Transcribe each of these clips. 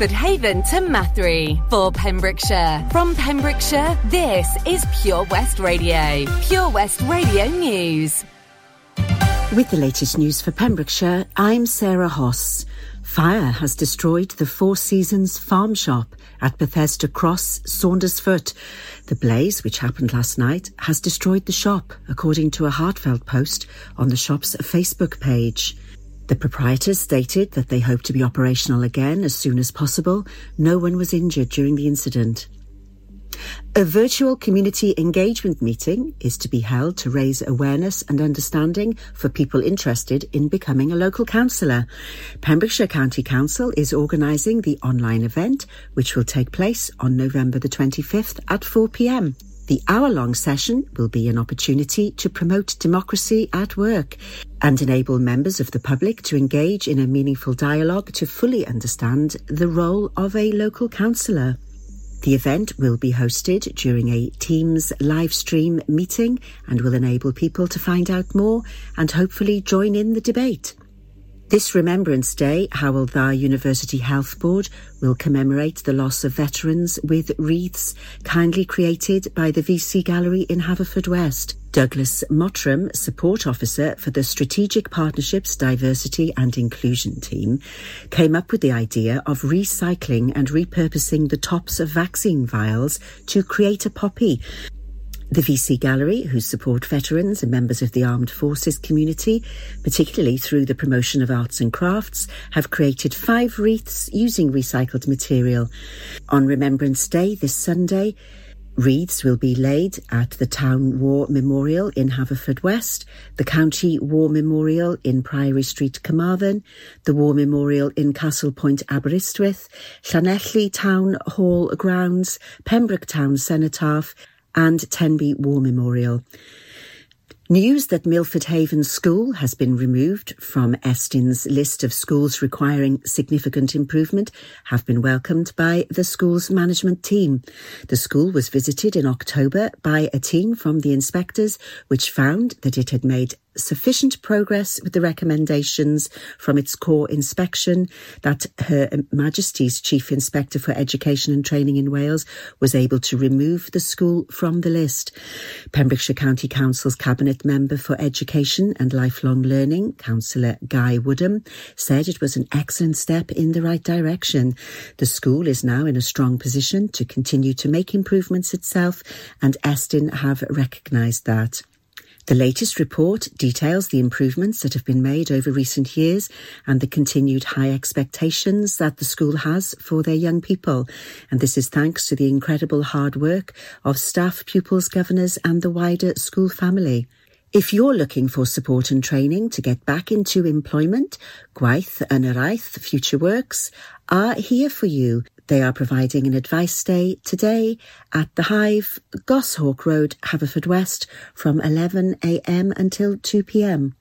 From Haven to Mathry for Pembrokeshire. From Pembrokeshire, this is Pure West Radio. Pure West Radio News. With the latest news for Pembrokeshire, I'm Sarah Hoss. Fire has destroyed the Four Seasons farm shop at Bethesda Cross, Saundersfoot. The blaze, which happened last night, has destroyed the shop, according to a heartfelt post on the shop's Facebook page. The proprietors stated that they hope to be operational again as soon as possible. No one was injured during the incident. A virtual community engagement meeting is to be held to raise awareness and understanding for people interested in becoming a local councillor. Pembrokeshire County Council is organising the online event, which will take place on November the 25th at 4pm. The hour long session will be an opportunity to promote democracy at work and enable members of the public to engage in a meaningful dialogue to fully understand the role of a local councillor. The event will be hosted during a Teams live stream meeting and will enable people to find out more and hopefully join in the debate. This Remembrance Day, Hywel Dda University Health Board will commemorate the loss of veterans with wreaths kindly created by the VC Gallery in Haverfordwest. Douglas Mottram, support officer for the Strategic Partnerships Diversity and Inclusion team, came up with the idea of recycling and repurposing the tops of vaccine vials to create a poppy. The VC Gallery, who support veterans and members of the armed forces community, particularly through the promotion of arts and crafts, have created five wreaths using recycled material. On Remembrance Day this Sunday, Wreaths will be laid at the Town War Memorial in Haverfordwest, the County War Memorial in Priory Street, Carmarthen, the War Memorial in Castle Point, Aberystwyth, Llanelli Town Hall Grounds, Pembroke Town Cenotaph, and Tenby War Memorial. News that Milford Haven School has been removed from Estyn's list of schools requiring significant improvement have been welcomed by the school's management team. The school was visited in October by a team from the inspectors, which found that it had made sufficient progress with the recommendations from its core inspection that Her Majesty's Chief Inspector for Education and Training in Wales was able to remove the school from the list. Pembrokeshire County Council's Cabinet Member for Education and Lifelong Learning, Councillor Guy Woodham, said it was an excellent step in the right direction. The school is now in a strong position to continue to make improvements itself and Estyn have recognised that. The latest report details the improvements that have been made over recent years and the continued high expectations that the school has for their young people. And this is thanks to the incredible hard work of staff, pupils, governors and the wider school family. If you're looking for support and training to get back into employment, Gwaith and Araith Future Works are here for you. They are providing an advice day today at the Hive, Goshawk Road, Haverfordwest from 11am until 2pm.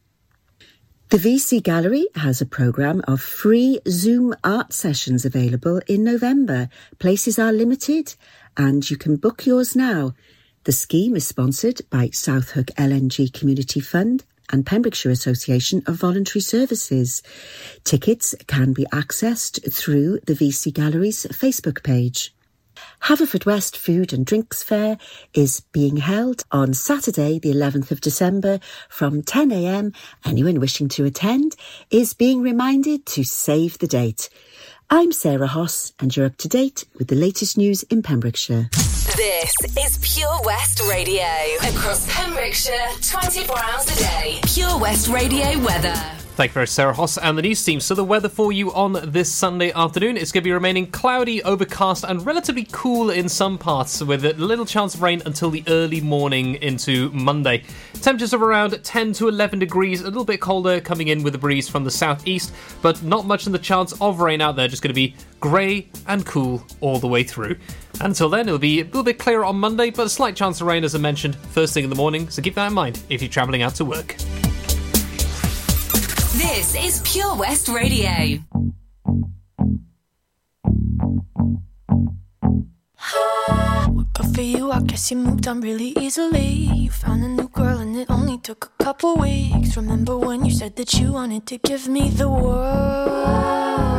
The VC Gallery has a programme of free Zoom art sessions available in November. Places are limited and you can book yours now. The scheme is sponsored by South Hook LNG Community Fund and Pembrokeshire Association of Voluntary Services. Tickets can be accessed through the VC Gallery's Facebook page. Haverfordwest Food and Drinks Fair is being held on Saturday, the 11th of December from 10am. Anyone wishing to attend is being reminded to save the date. I'm Sarah Hoss and you're up to date with the latest news in Pembrokeshire. This is Pure West Radio. Across Pembrokeshire, 24 hours a day. Pure West Radio weather. Thank you very much, Sarah Hoss and the news team. So the weather for you on this Sunday afternoon is going to be remaining cloudy, overcast, and relatively cool in some parts, with a little chance of rain until the early morning into Monday. Temperatures of around 10 to 11 degrees, a little bit colder coming in with a breeze from the southeast, but not much in the chance of rain out there. Just going to be grey and cool all the way through. Until then, it'll be a little bit clearer on Monday, but a slight chance of rain, as I mentioned, first thing in the morning. So keep that in mind if you're travelling out to work. This is Pure West Radio. Good for you, I guess you moved on really easily. You found a new girl and it only took a couple weeks. Remember when you said that you wanted to give me the world?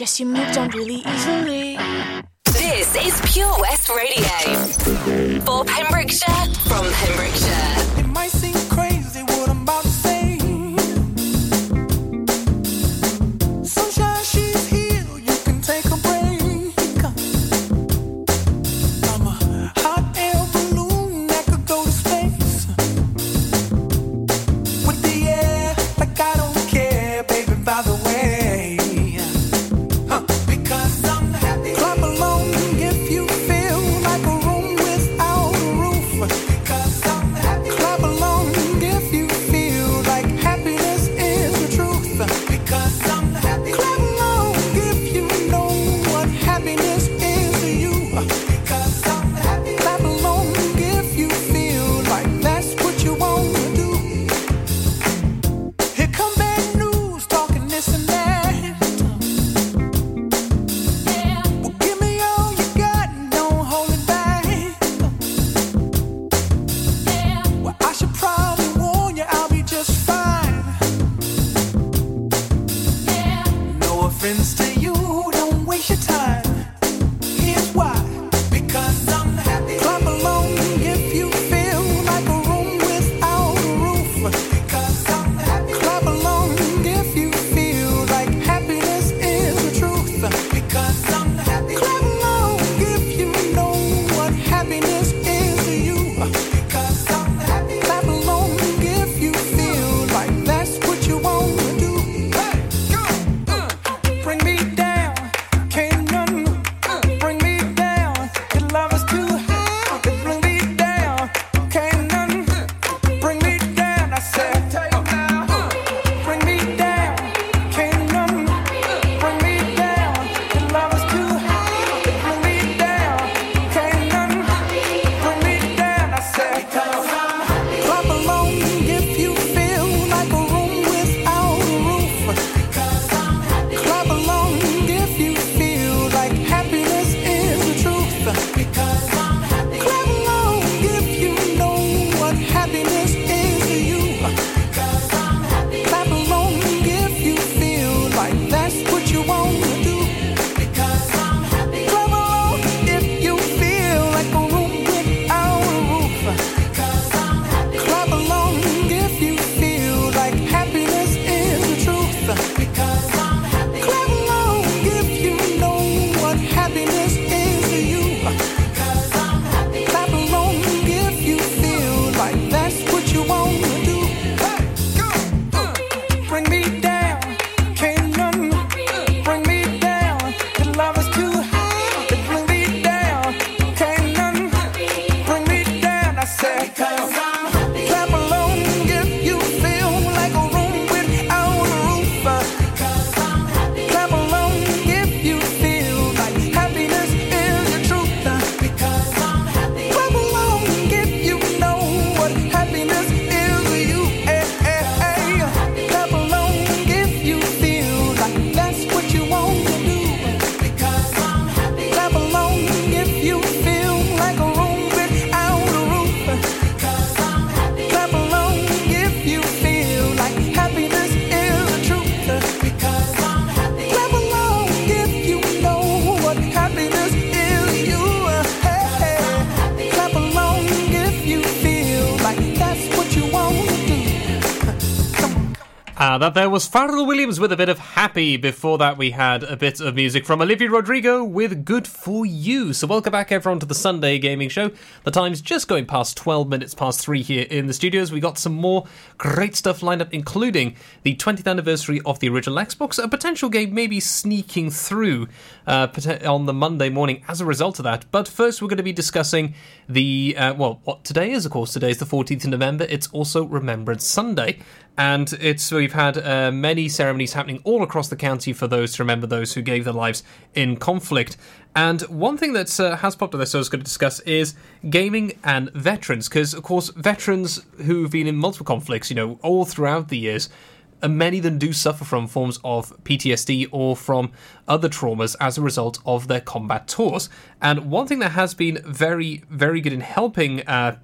Guess you moved on really easily. This is Pure West Radio for Pembrokeshire. That there was Pharrell Williams with a bit of happy. Before that, we had a bit of music from Olivia Rodrigo with Good For You. So, welcome back, everyone, to the Sunday Gaming Show. The time's just going past 12 minutes past 3 here in the studios. We got some more great stuff lined up, including the 20th anniversary of the original Xbox, a potential game maybe sneaking through uh, on the Monday morning as a result of that. But first, we're going to be discussing the, uh, well, what today is, of course. Today is the 14th of November. It's also Remembrance Sunday and it's we've had uh, many ceremonies happening all across the county for those to remember those who gave their lives in conflict. And one thing that uh, has popped up that I was going to discuss is gaming and veterans, because of course veterans who've been in multiple conflicts, you know, all throughout the years. And many of them do suffer from forms of PTSD or from other traumas as a result of their combat tours. And one thing that has been very, very good in helping uh,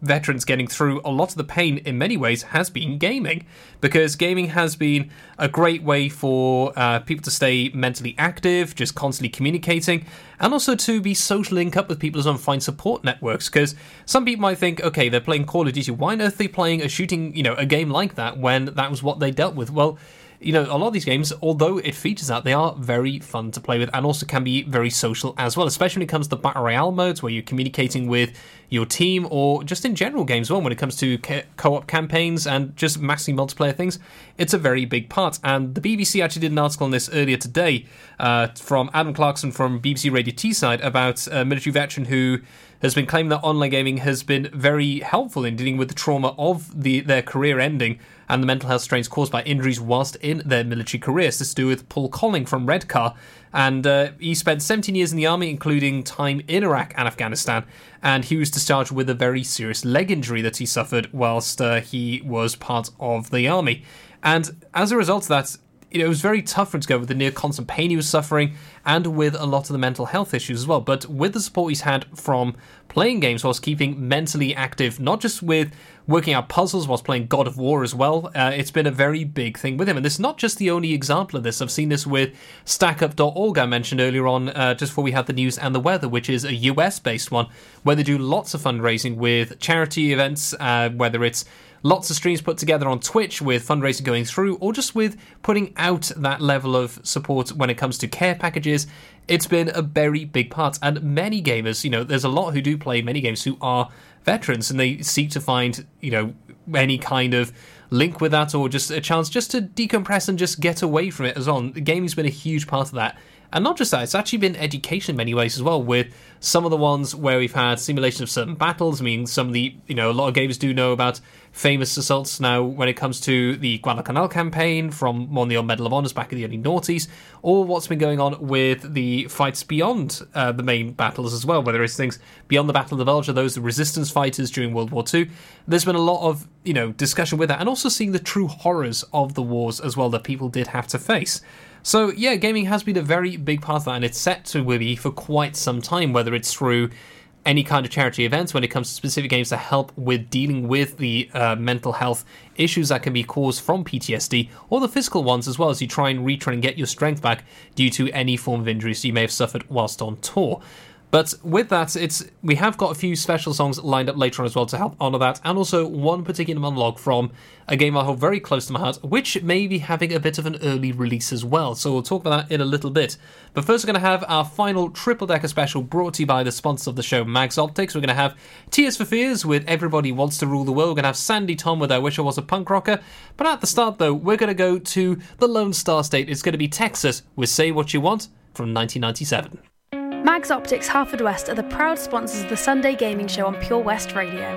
veterans getting through a lot of the pain in many ways has been gaming because gaming has been a great way for uh, people to stay mentally active just constantly communicating and also to be social link up with people as well and find support networks because some people might think okay they're playing call of duty why on earth are they playing a shooting you know a game like that when that was what they dealt with? Well you know, a lot of these games, although it features that, they are very fun to play with and also can be very social as well, especially when it comes to battle royale modes where you're communicating with your team or just in general games well when it comes to co-op campaigns and just massively multiplayer things. It's a very big part. And the bbc actually did an article on this earlier today uh, from adam clarkson from bbc radio teesside about a military veteran who has been claiming that online gaming has been very helpful in dealing with the trauma of the, their career ending and the mental health strains caused by injuries whilst in their military careers. This is to do with Paul Colling from Redcar, and uh, he spent 17 years in the army, including time in Iraq and Afghanistan, and he was discharged with a very serious leg injury that he suffered whilst uh, he was part of the army. And as a result of that, it was very tough for him to go with the near constant pain he was suffering and with a lot of the mental health issues as well. But with the support he's had from playing games whilst keeping mentally active, not just with working out puzzles whilst playing God of War as well, uh, it's been a very big thing with him. And this is not just the only example of this. I've seen this with StackUp.org, I mentioned earlier on, uh, just before we had the news and the weather, which is a US based one, where they do lots of fundraising with charity events, uh, whether it's lots of streams put together on Twitch with fundraising going through, or just with putting out that level of support when it comes to care packages. It's been a very big part, and many gamers, you know, there's a lot who do play many games who are veterans, and they seek to find, you know, any kind of link with that, or just a chance just to decompress and just get away from it as well. gaming's been a huge part of that. And not just that, it's actually been education in many ways as well, with some of the ones where we've had simulation of certain battles. I mean, some of the, you know, a lot of gamers do know about famous assaults now when it comes to the Guadalcanal campaign from on the Medal of Honors back in the early noughties, or what's been going on with the fights beyond uh, the main battles as well, whether it's things beyond the Battle of or those resistance fighters during World War II. There's been a lot of, you know, discussion with that, and also seeing the true horrors of the wars as well that people did have to face. So yeah, gaming has been a very big part of that, and it's set to be for quite some time. Whether it's through any kind of charity events when it comes to specific games to help with dealing with the uh, mental health issues that can be caused from PTSD, or the physical ones as well as you try and retrain and get your strength back due to any form of injuries you may have suffered whilst on tour. But with that, it's we have got a few special songs lined up later on as well to help honour that, and also one particular monologue from a game I hold very close to my heart, which may be having a bit of an early release as well. So we'll talk about that in a little bit. But first, we're going to have our final triple decker special brought to you by the sponsor of the show, Mags Optics. We're going to have Tears for Fears with Everybody Wants to Rule the World. We're going to have Sandi Thom with I Wish I Was a Punk Rocker. But at the start, though, we're going to go to the Lone Star State. It's going to be Texas with Say What You Want from 1997. Mags Optics Haverfordwest are the proud sponsors of the Sunday Gaming Show on Pure West Radio.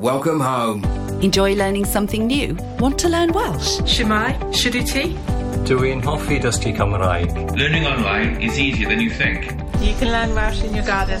Welcome home. Enjoy learning something new? Want to learn Welsh? Shwmae, Shuduti? Dwi'n hoffi dysgu Cymraeg. Learning online is easier than you think. You can learn Welsh in your garden.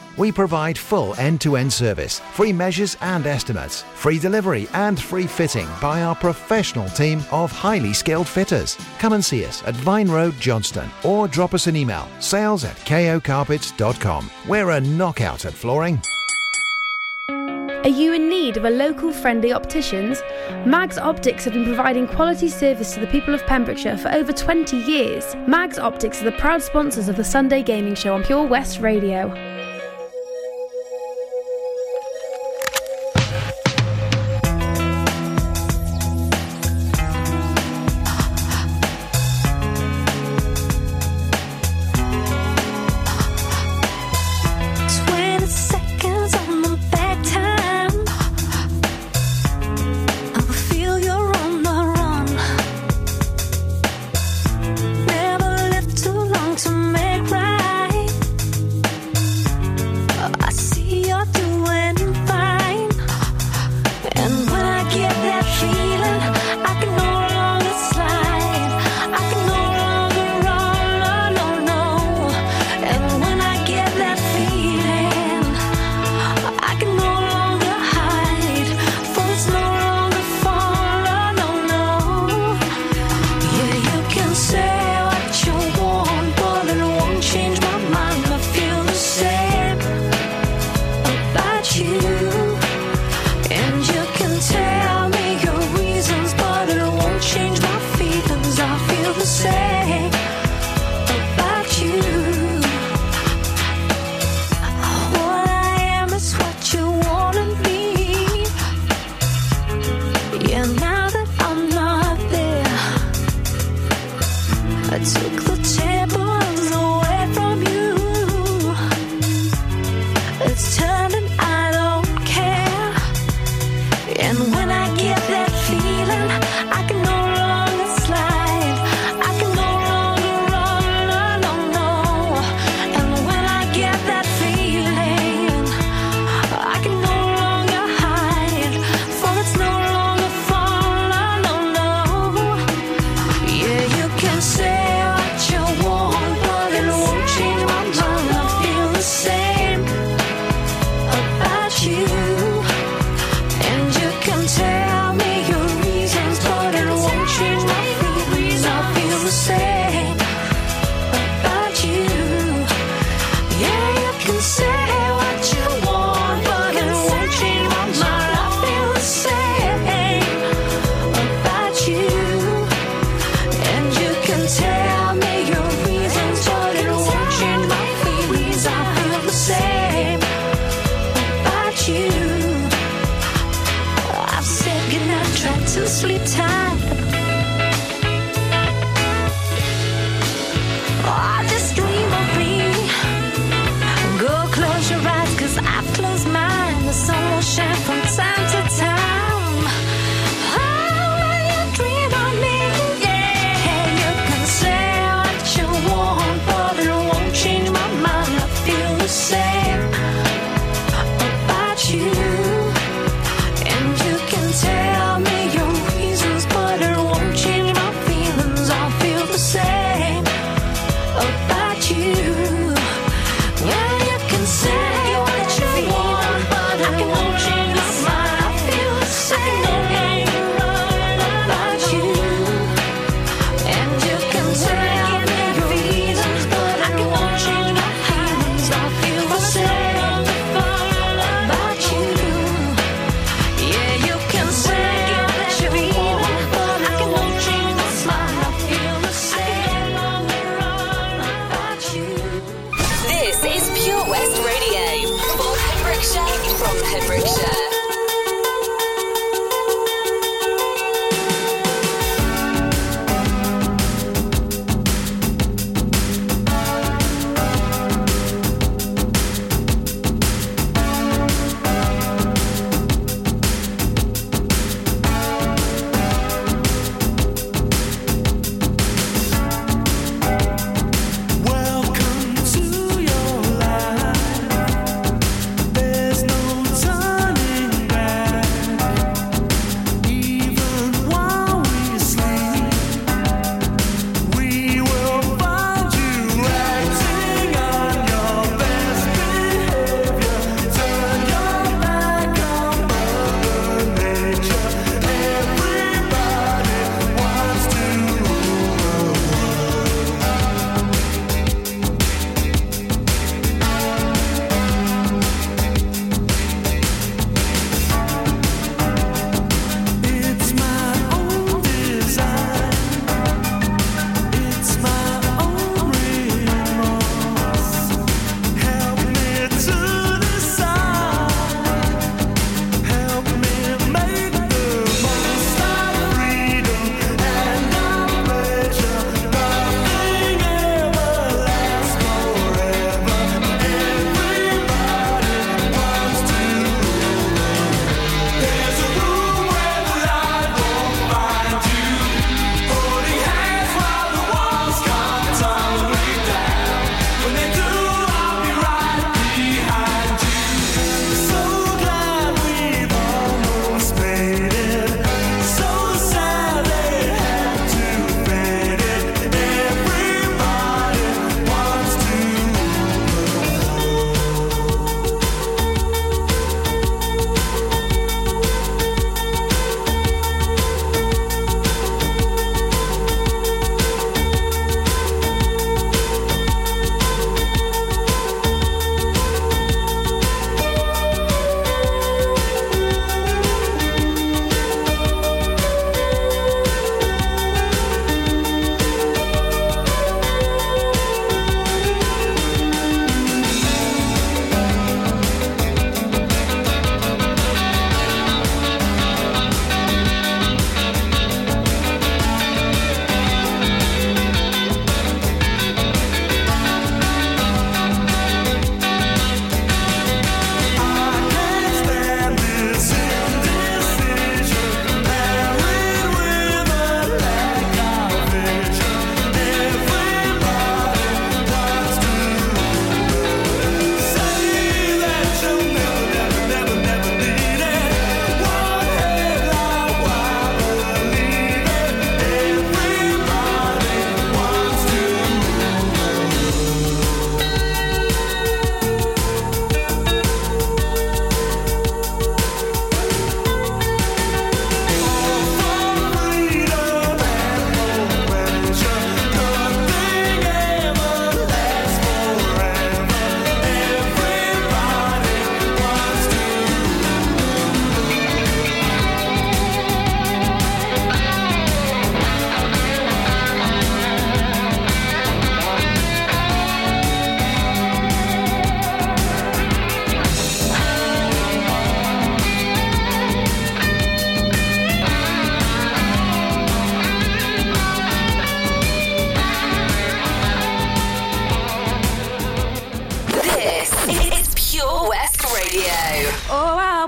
We provide full end to end service, free measures and estimates, free delivery and free fitting by our professional team of highly skilled fitters. Come and see us at Vine Road, Johnston, or drop us an email sales at kocarpets.com. We're a knockout at flooring. Are you in need of a local friendly opticians? Mags Optics have been providing quality service to the people of Pembrokeshire for over 20 years. Mags Optics are the proud sponsors of the Sunday Gaming Show on Pure West Radio.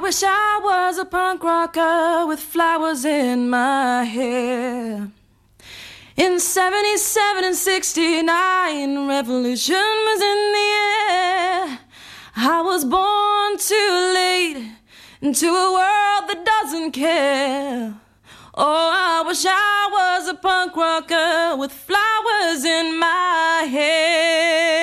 Wish I was a punk rocker with flowers in my hair. In 77 and 69, revolution was in the air. I was born too late into a world that doesn't care. Oh, I wish I was a punk rocker with flowers in my hair.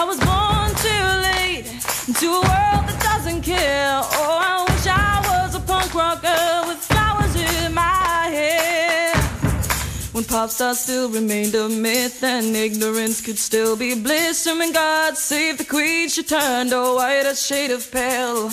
I was born too late to a world that doesn't care. Oh, I wish I was a punk rocker with flowers in my hair. When pop stars still remained a myth and ignorance could still be bliss. And when God save the queen, she turned a whiter shade of pale.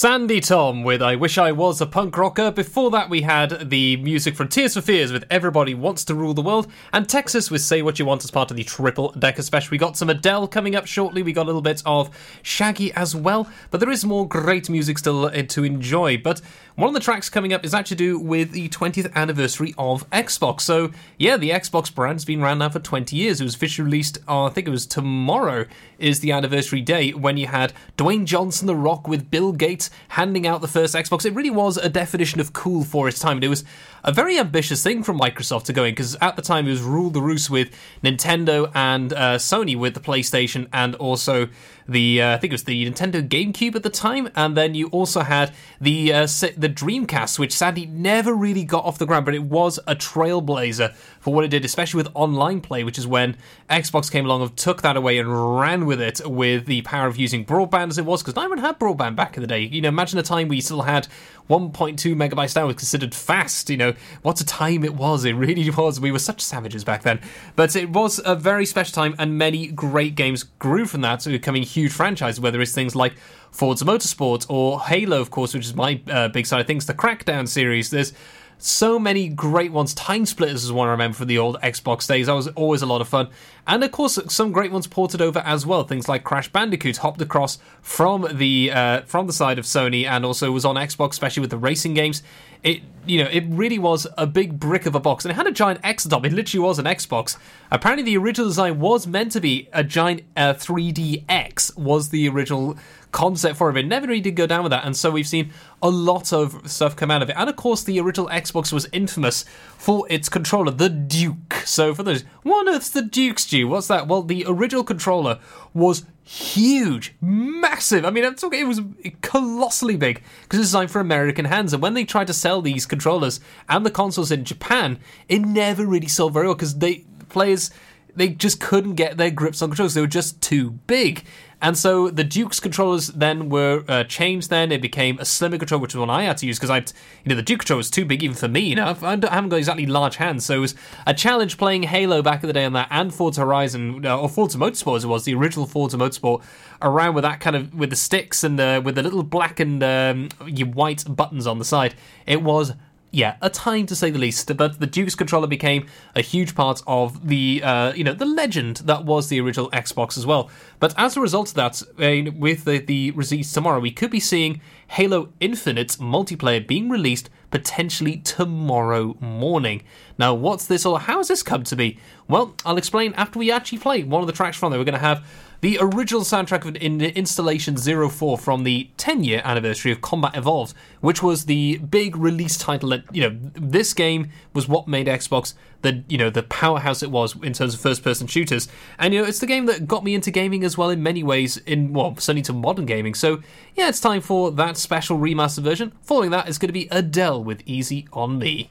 Sandi Thom with I Wish I Was a Punk Rocker. Before that, we had the music from Tears for Fears with Everybody Wants to Rule the World, and Texas with Say What You Want as part of the Triple Decker Special. We got some Adele coming up shortly, we got a little bit of Shaggy as well, but there is more great music still uh, to enjoy. But one of the tracks coming up is actually do with the 20th anniversary of Xbox. So, yeah, the Xbox brand's been around now for 20 years. It was officially released, uh, I think it was tomorrow, is the anniversary day when you had Dwayne Johnson, The Rock, with Bill Gates handing out the first Xbox. It really was a definition of cool for its time. And it was a very ambitious thing from Microsoft to go in because at the time it was rule the roost with Nintendo and uh, Sony with the PlayStation and also the uh, I think it was the Nintendo GameCube at the time, and then you also had the uh, the Dreamcast, which sadly never really got off the ground, but it was a trailblazer for what it did, especially with online play, which is when Xbox came along and took that away and ran with it with the power of using broadband as it was, because no one had broadband back in the day. You know, imagine a time we still had 1.2 megabytes down was considered fast. You know, what a time it was. It really was. We were such savages back then. But it was a very special time, and many great games grew from that, becoming huge franchises, whether it's things like Forza Motorsport or Halo, of course, which is my uh, big side of things, the Crackdown series. There's so many great ones. Time Splitters is one I remember from the old Xbox days. That was always a lot of fun. And of course, some great ones ported over as well. Things like Crash Bandicoot hopped across from the uh, from the side of Sony and also was on Xbox, especially with the racing games. It you know it really was a big brick of a box, and it had a giant X top. It literally was an Xbox. Apparently, the original design was meant to be a giant uh, 3D X. Was the original concept for it. It never really did go down with that, and so we've seen a lot of stuff come out of it. And of course, the original Xbox was infamous for its controller, the Duke. So for those, what on earth's the Duke's What's that? Well, the original controller was huge, massive. I mean, I'm talking, it was colossally big because it's designed for American hands. And when they tried to sell these controllers and the consoles in Japan, it never really sold very well because they players they just couldn't get their grips on controllers. They were just too big. And so the Duke's controllers then were uh, changed. Then it became a slimmer controller, which is one I had to use because I, you know, the Duke controller was too big even for me. You know, I haven't got exactly large hands, so it was a challenge playing Halo back in the day on that, and Forza Horizon uh, or Forza Motorsport as it was the original Forza Motorsport around with that kind of with the sticks and uh, with the little black and um, white buttons on the side. It was yeah, a time to say the least. But the Duke's controller became a huge part of the, uh, you know, the legend that was the original Xbox as well. But as a result of that, uh, with the, the release tomorrow, we could be seeing Halo Infinite multiplayer being released potentially tomorrow morning. Now, what's this or how has this come to be? Well, I'll explain after we actually play one of the tracks from there. We're going to have the original soundtrack of in installation 04 from the 10 year anniversary of Combat Evolved, which was the big release title that, you know, this game was what made Xbox the, you know, the powerhouse it was in terms of first person shooters. And, you know, it's the game that got me into gaming as well in many ways, in, well, certainly to modern gaming. So, yeah, it's time for that special remaster version. Following that is going to be Adele with Easy on Me.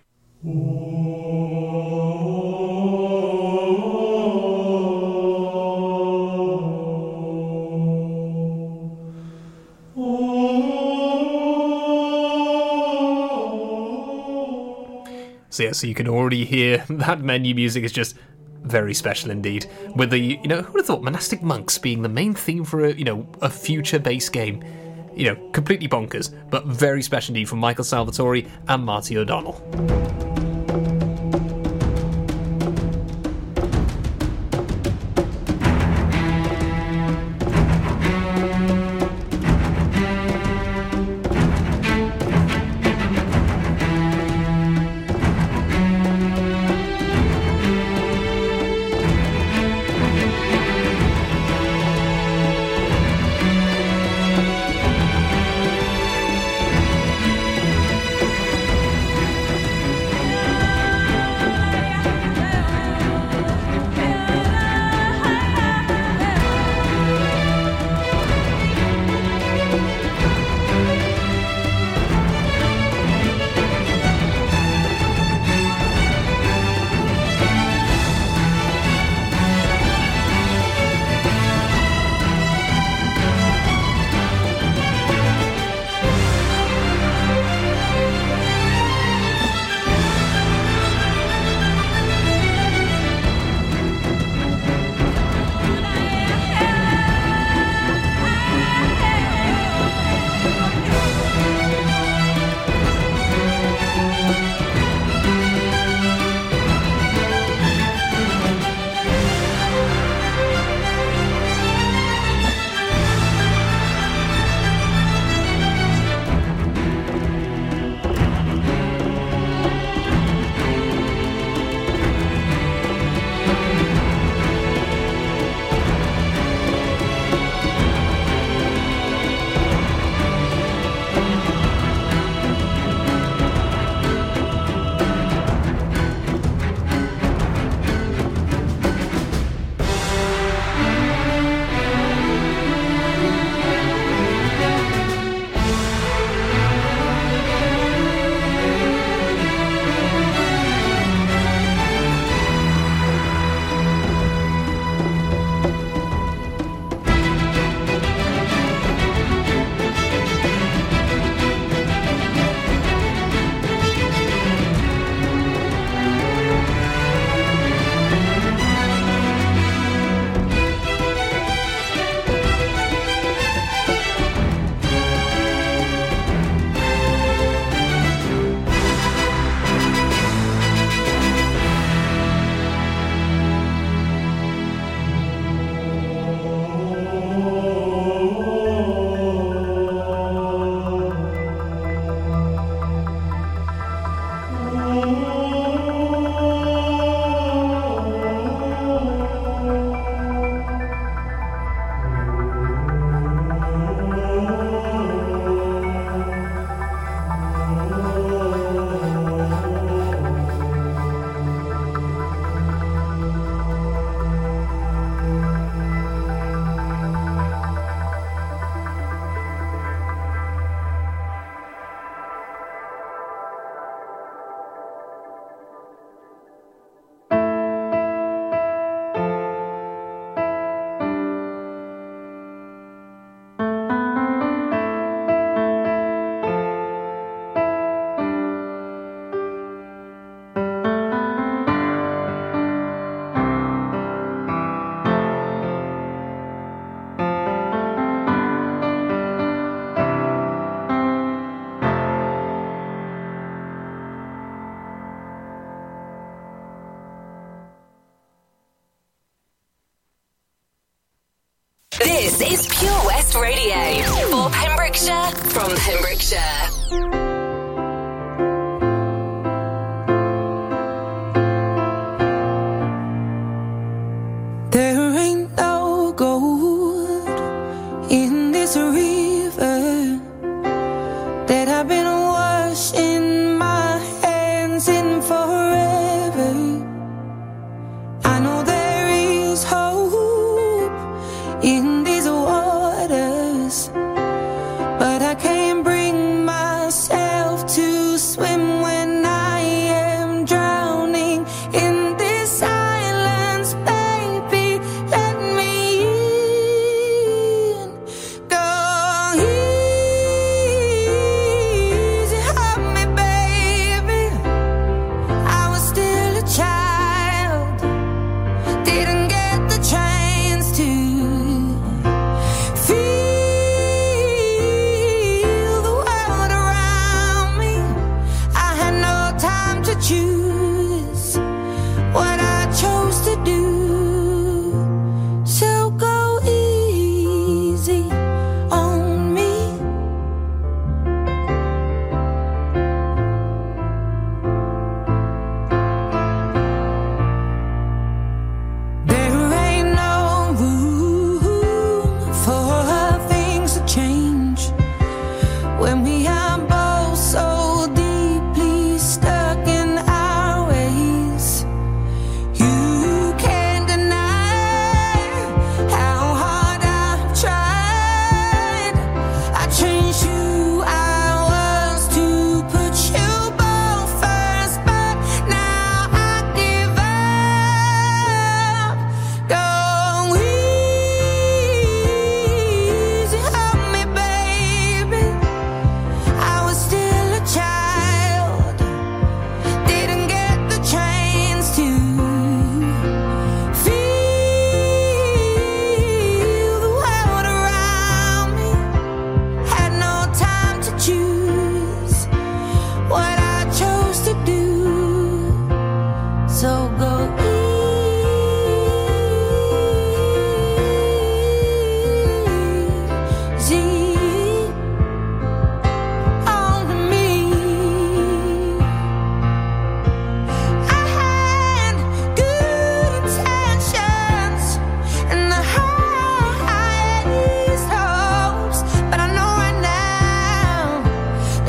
So you can already hear that menu music is just very special indeed. With the you know, who would have thought monastic monks being the main theme for a you know a future based game? You know, completely bonkers, but very special indeed from Michael Salvatori and Marty O'Donnell.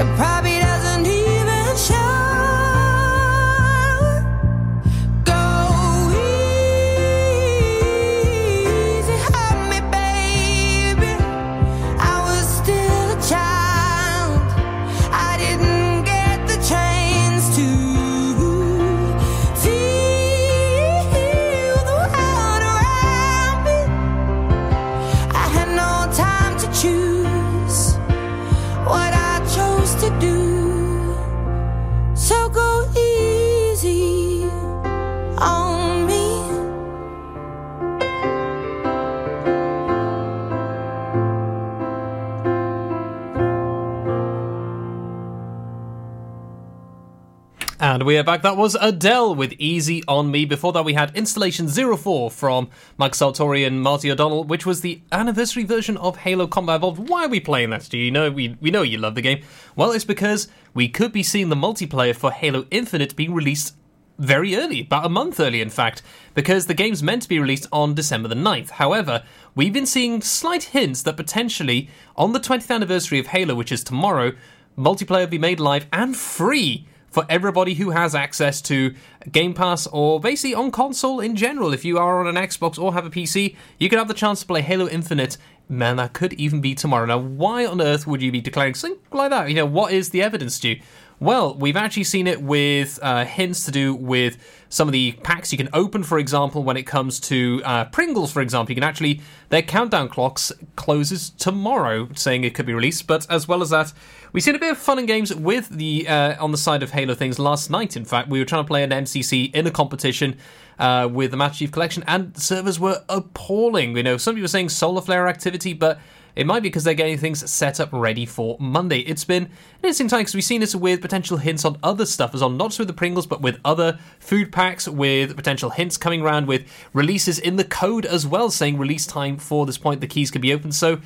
That probably we are back. That was Adele with Easy on Me. Before that, we had Installation 04 from Mike Salvatori and Marty O'Donnell, which was the anniversary version of Halo Combat Evolved. Why are we playing that? Do you know? We, we know you love the game. Well, it's because we could be seeing the multiplayer for Halo Infinite being released very early, about a month early, in fact, because the game's meant to be released on December the 9th. However, we've been seeing slight hints that potentially on the 20th anniversary of Halo, which is tomorrow, multiplayer will be made live and free for everybody who has access to Game Pass or basically on console in general. If you are on an Xbox or have a PC, you can have the chance to play Halo Infinite. Man, that could even be tomorrow. Now, why on earth would you be declaring something like that? You know, what is the evidence to? Well, we've actually seen it with uh, hints to do with some of the packs you can open, for example, when it comes to uh, Pringles, for example. You can actually, their countdown clocks closes tomorrow, saying it could be released. But as well as that, we've seen a bit of fun and games with the, uh, on the side of Halo things last night, in fact. We were trying to play an MCC in a competition. Uh, with the Master Chief Collection, and the servers were appalling. You know, some people were saying solar flare activity, but it might be because they're getting things set up ready for Monday. It's been an interesting time because we've seen this with potential hints on other stuff as on, not just with the Pringles, but with other food packs, with potential hints coming around with releases in the code as well, saying release time for this point, the keys could be open. So,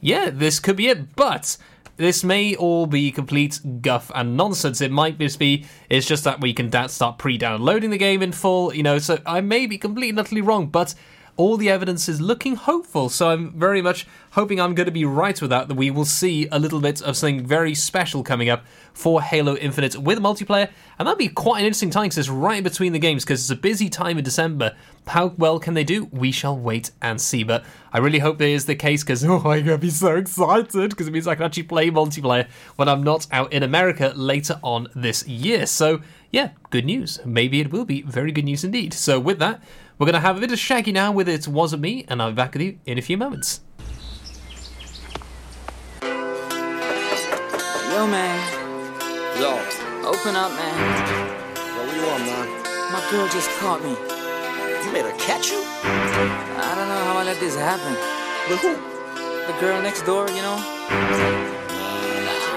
yeah, this could be it. But this may all be complete guff and nonsense. It might just be it's just that we can da- start pre-downloading the game in full, you know. So I may be completely and utterly wrong, but all the evidence is looking hopeful. So I'm very much hoping I'm going to be right with that, that we will see a little bit of something very special coming up for Halo Infinite with multiplayer. And that'd be quite an interesting time because it's right between the games because it's a busy time in December. How well can they do? We shall wait and see. But I really hope that is the case because, oh, I'm going to be so excited because it means I can actually play multiplayer when I'm not out in America later on this year. So, yeah, good news. Maybe it will be very good news indeed. So, with that, we're going to have a bit of Shaggy now with It Wasn't Me, and I'll be back with you in a few moments. Yo, man. Yo. Open up, man. Yo, what you want, man? My girl just caught me. You made her catch you? I don't know how I let this happen. With who? The girl next door, you know?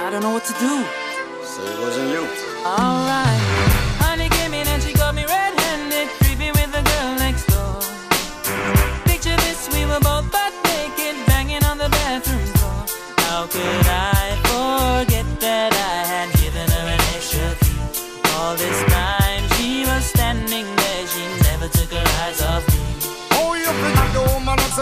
I don't know what to do. So it wasn't you. Alright.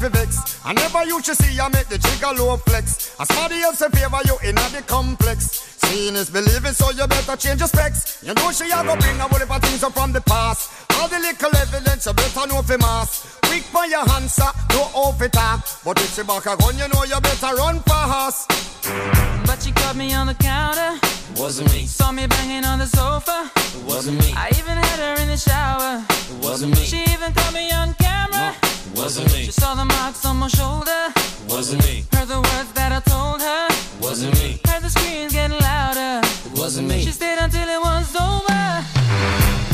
really not a right for vex. I never you should see I make the jigger low flex. As somebody else in favor you in the complex. Seeing is believing, so you better change your specs. You know she a go bring a whole heap of things up from the past. All the little evidence you better know for mass. Quick for your answer, no off it up. But if she back a gun, you know you better run fast. But she caught me on the counter. Wasn't me. Saw me banging on the sofa. Wasn't me. I even had her in the shower. It wasn't me. She even caught me on camera. Wasn't me. She saw the marks on my shoulder. Wasn't me. Heard the words that I told her. Wasn't me. Heard the screams getting louder. Wasn't me. She stayed until it was over.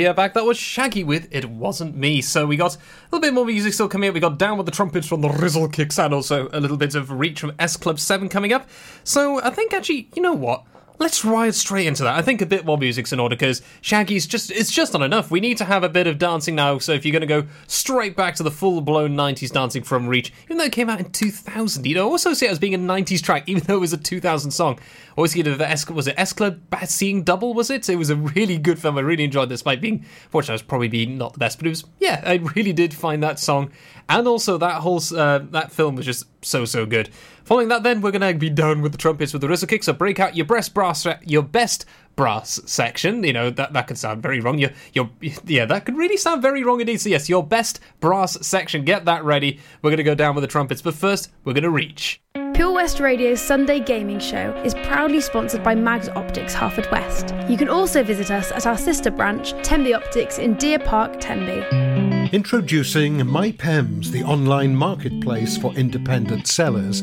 We are back. That was Shaggy with It Wasn't Me. So we got a little bit more music still coming up. We got Down with the Trumpets from the Rizzle Kicks and also a little bit of Reach from S Club 7 coming up. So I think actually, you know what? Let's ride straight into that. I think a bit more music's in order because Shaggy's just it's just not enough. We need to have a bit of dancing now. So if you're going to go straight back to the full blown 90s dancing from Reach, even though it came out in 2000, you know, also see it as being a 90s track, even though it was a 2000 song. Always get the Es- was it S Club Seeing Double? Was it? It was a really good film. I really enjoyed this. Despite being, fortunately, it was probably not the best, but it was. Yeah, I really did find that song and also that whole uh, that film was just so so good. Following that, then we're gonna be done with the trumpets with the Rizzle kick. So break out your best brass, your best brass section. You know that that could sound very wrong. Your your yeah, that could really sound very wrong indeed. So yes, your best brass section. Get that ready. We're gonna go down with the trumpets, but first we're gonna reach. Pure West Radio's Sunday Gaming Show is proudly sponsored by Mags Optics Haverfordwest. You can also visit us at our sister branch, Tenby Optics in Deer Park, Tenby. Introducing MyPems, the online marketplace for independent sellers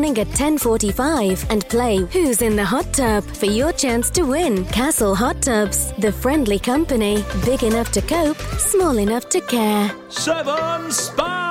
at 10:45 and play Who's in the Hot Tub for your chance to win. Castle Hot Tubs, the friendly company, big enough to cope, small enough to care. Seven Spice,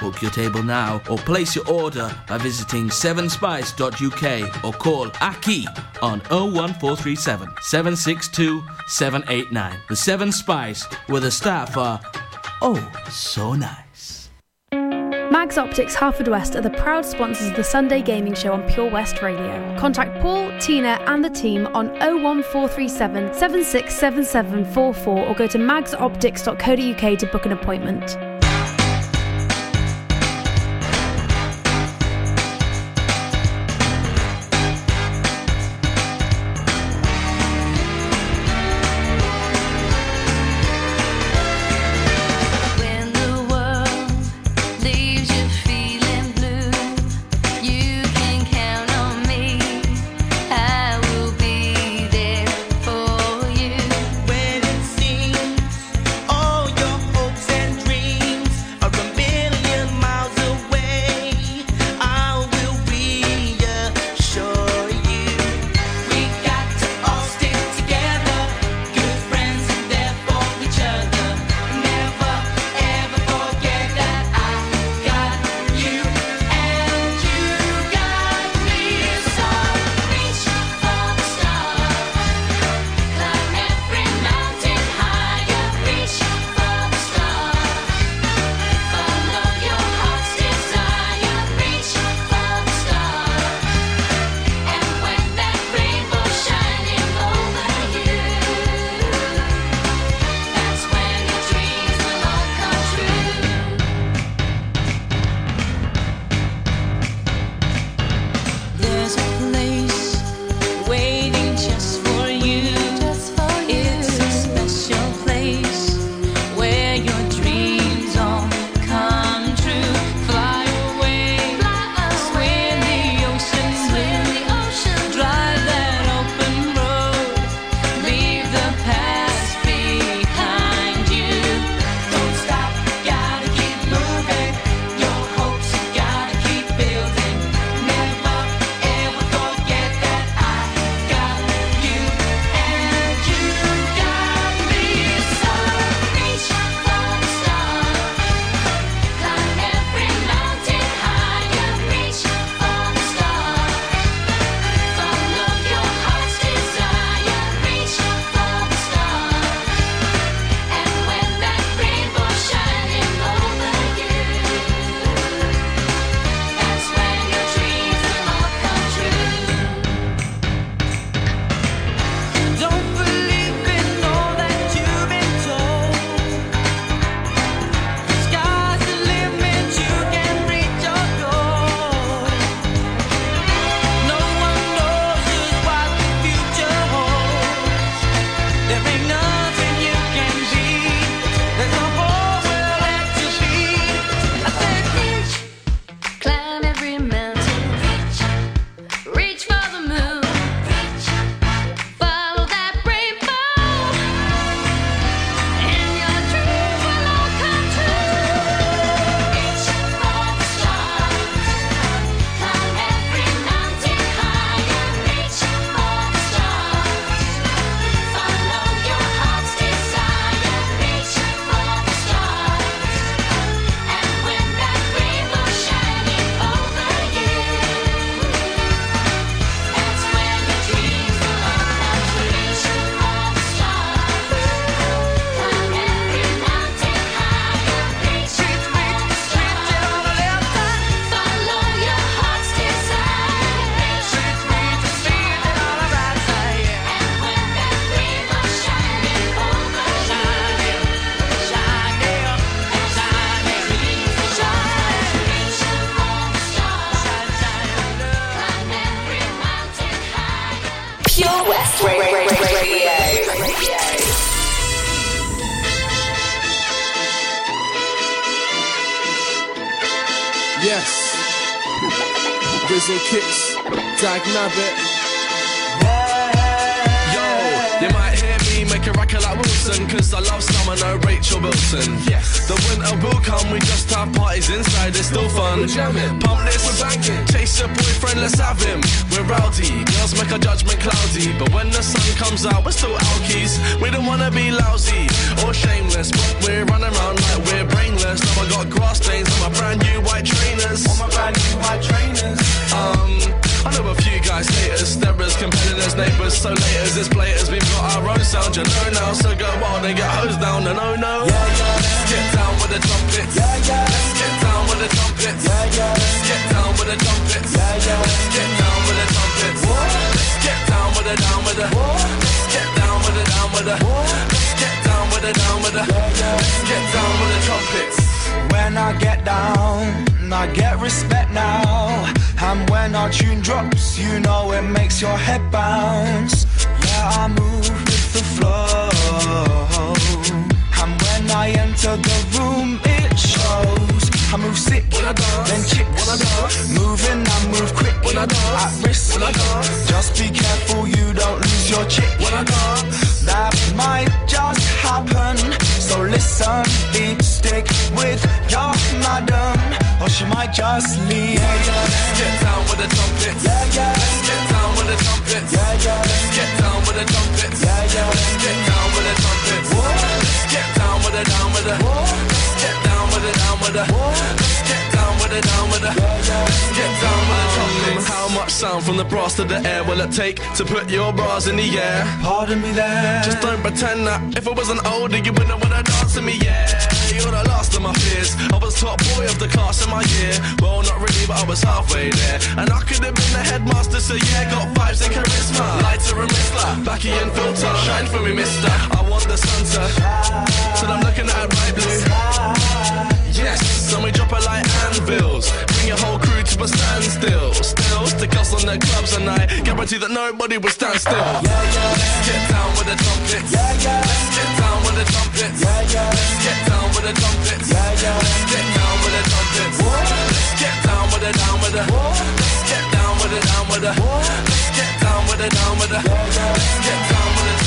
Book your table now or place your order by visiting sevenspice.uk or call Aki on 01437 762 789. The Seven Spice, where the staff are oh so nice. Mags Optics Haverfordwest are the proud sponsors of the Sunday Gaming Show on Pure West Radio. Contact Paul, Tina, and the team on 01437 767744 or go to magsoptics.co.uk to book an appointment. Let's get down with the trumpets. When I get down, I get respect now. And when our tune drops, you know it makes your head bounce. Yeah, I move with the flow. And when I enter the room, it shows. I move sick, then chicks. When I dance. Moving, I move quick. When I dance. At risk, When I dance. just be careful you don't lose your chick. When I dance. That might just happen. So listen, deep stick with your madam, or she might just leave. Let's get down with the trumpets. Yeah, yeah. Let's get down with the trumpets. Yeah, yeah. Let's get down with the trumpets. Yeah, yeah. Let's get down with the trumpets. Let's get down with the down with the. Down with the down with the. Let's get down with the down with the. Let's get down with the trumpets. How much sound from the brass to the air will it take to put your bras in the air? Pardon me there. Just don't pretend that if I wasn't older, you wouldn't wanna dance to me, yeah. You're the last of my fears. I was top boy of the class in my year. Well, not really, but I was halfway there. And I could have been the headmaster, so yeah, got vibes and charisma. Lighter and mister, backy and filter. Shine for me, mister. I want the sun to. I'm looking at bright blue. Yes, and we drop it like anvils. Bring your whole crew to a standstill. Still, stick us on the clubs and I guarantee that nobody will stand still. Yeah, yeah. Let's get down with the trumpets. Yeah, yeah. Let's get down with the trumpets. Yeah, yeah. Let's get down with the trumpets. Yeah, yeah. Let's get down with the trumpets. Let's get down with the down with the. Let's get down with the down with the. Let's get down with the down with the. Let's get down with the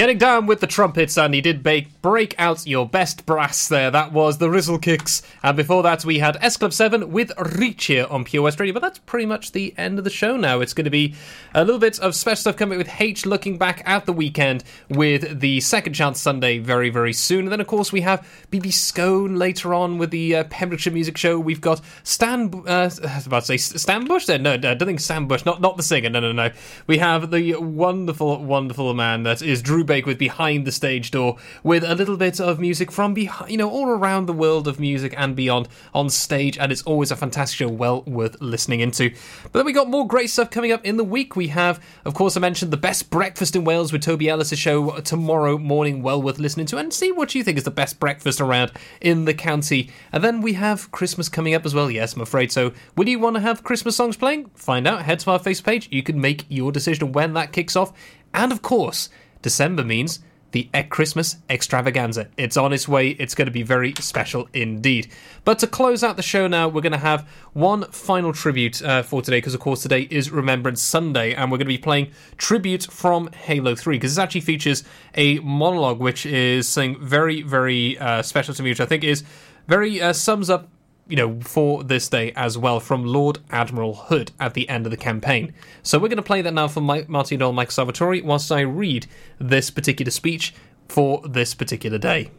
Getting down with the trumpets, and he did break, break out your best brass there. That was the Rizzle Kicks. And before that, we had S Club 7 with Reach here on Pure West Radio. But that's pretty much the end of the show now. It's going to be a little bit of special stuff coming with H looking back at the weekend with the Second Chance Sunday very, very soon. And then, of course, we have BB Scone later on with the uh, Pembrokeshire Music Show. We've got Stan, uh, I was about to say Stan Bush there. No, I don't think Stan Bush, not, not the singer. No, no, no. We have the wonderful, wonderful man that is Drew With Behind the Stage Door with a little bit of music from behind, you know, all around the world of music and beyond on stage. And it's always a fantastic show, well worth listening into. But then we got more great stuff coming up in the week. We have, of course, I mentioned the best breakfast in Wales with Toby Ellis' show tomorrow morning, well worth listening to, and see what you think is the best breakfast around in the county. And then we have Christmas coming up as well. Yes, I'm afraid so. Will you want to have Christmas songs playing? Find out. Head to our Facebook page. You can make your decision when that kicks off. And of course, December means the Christmas extravaganza. It's on its way. It's going to be very special indeed. But to close out the show now, we're going to have one final tribute uh, for today because, of course, today is Remembrance Sunday, and we're going to be playing tribute from Halo 3 because this actually features a monologue which is something very, very uh, special to me, which I think is very uh, sums up you know, for this day as well from Lord Admiral Hood at the end of the campaign. So we're going to play that now for Mike, Martin Mike Salvatori, whilst I read this particular speech for this particular day.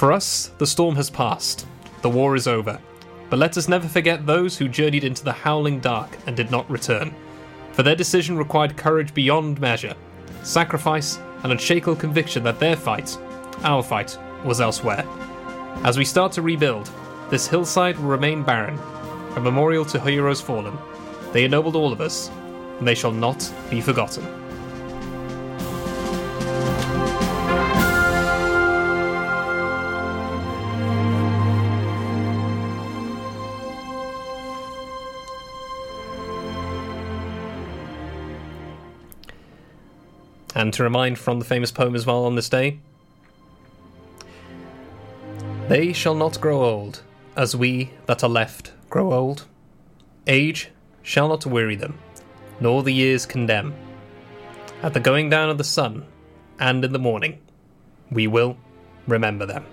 For us, the storm has passed. The war is over. But let us never forget those who journeyed into the howling dark and did not return. For their decision required courage beyond measure sacrifice, and unshakable conviction that their fight, our fight, was elsewhere. As we start to rebuild, this hillside will remain barren, a memorial to heroes fallen. They ennobled all of us, and they shall not be forgotten. And to remind from the famous poem as well on this day They shall not grow old, as we that are left grow old. Age shall not weary them, nor the years condemn. At the going down of the sun, and in the morning, we will remember them.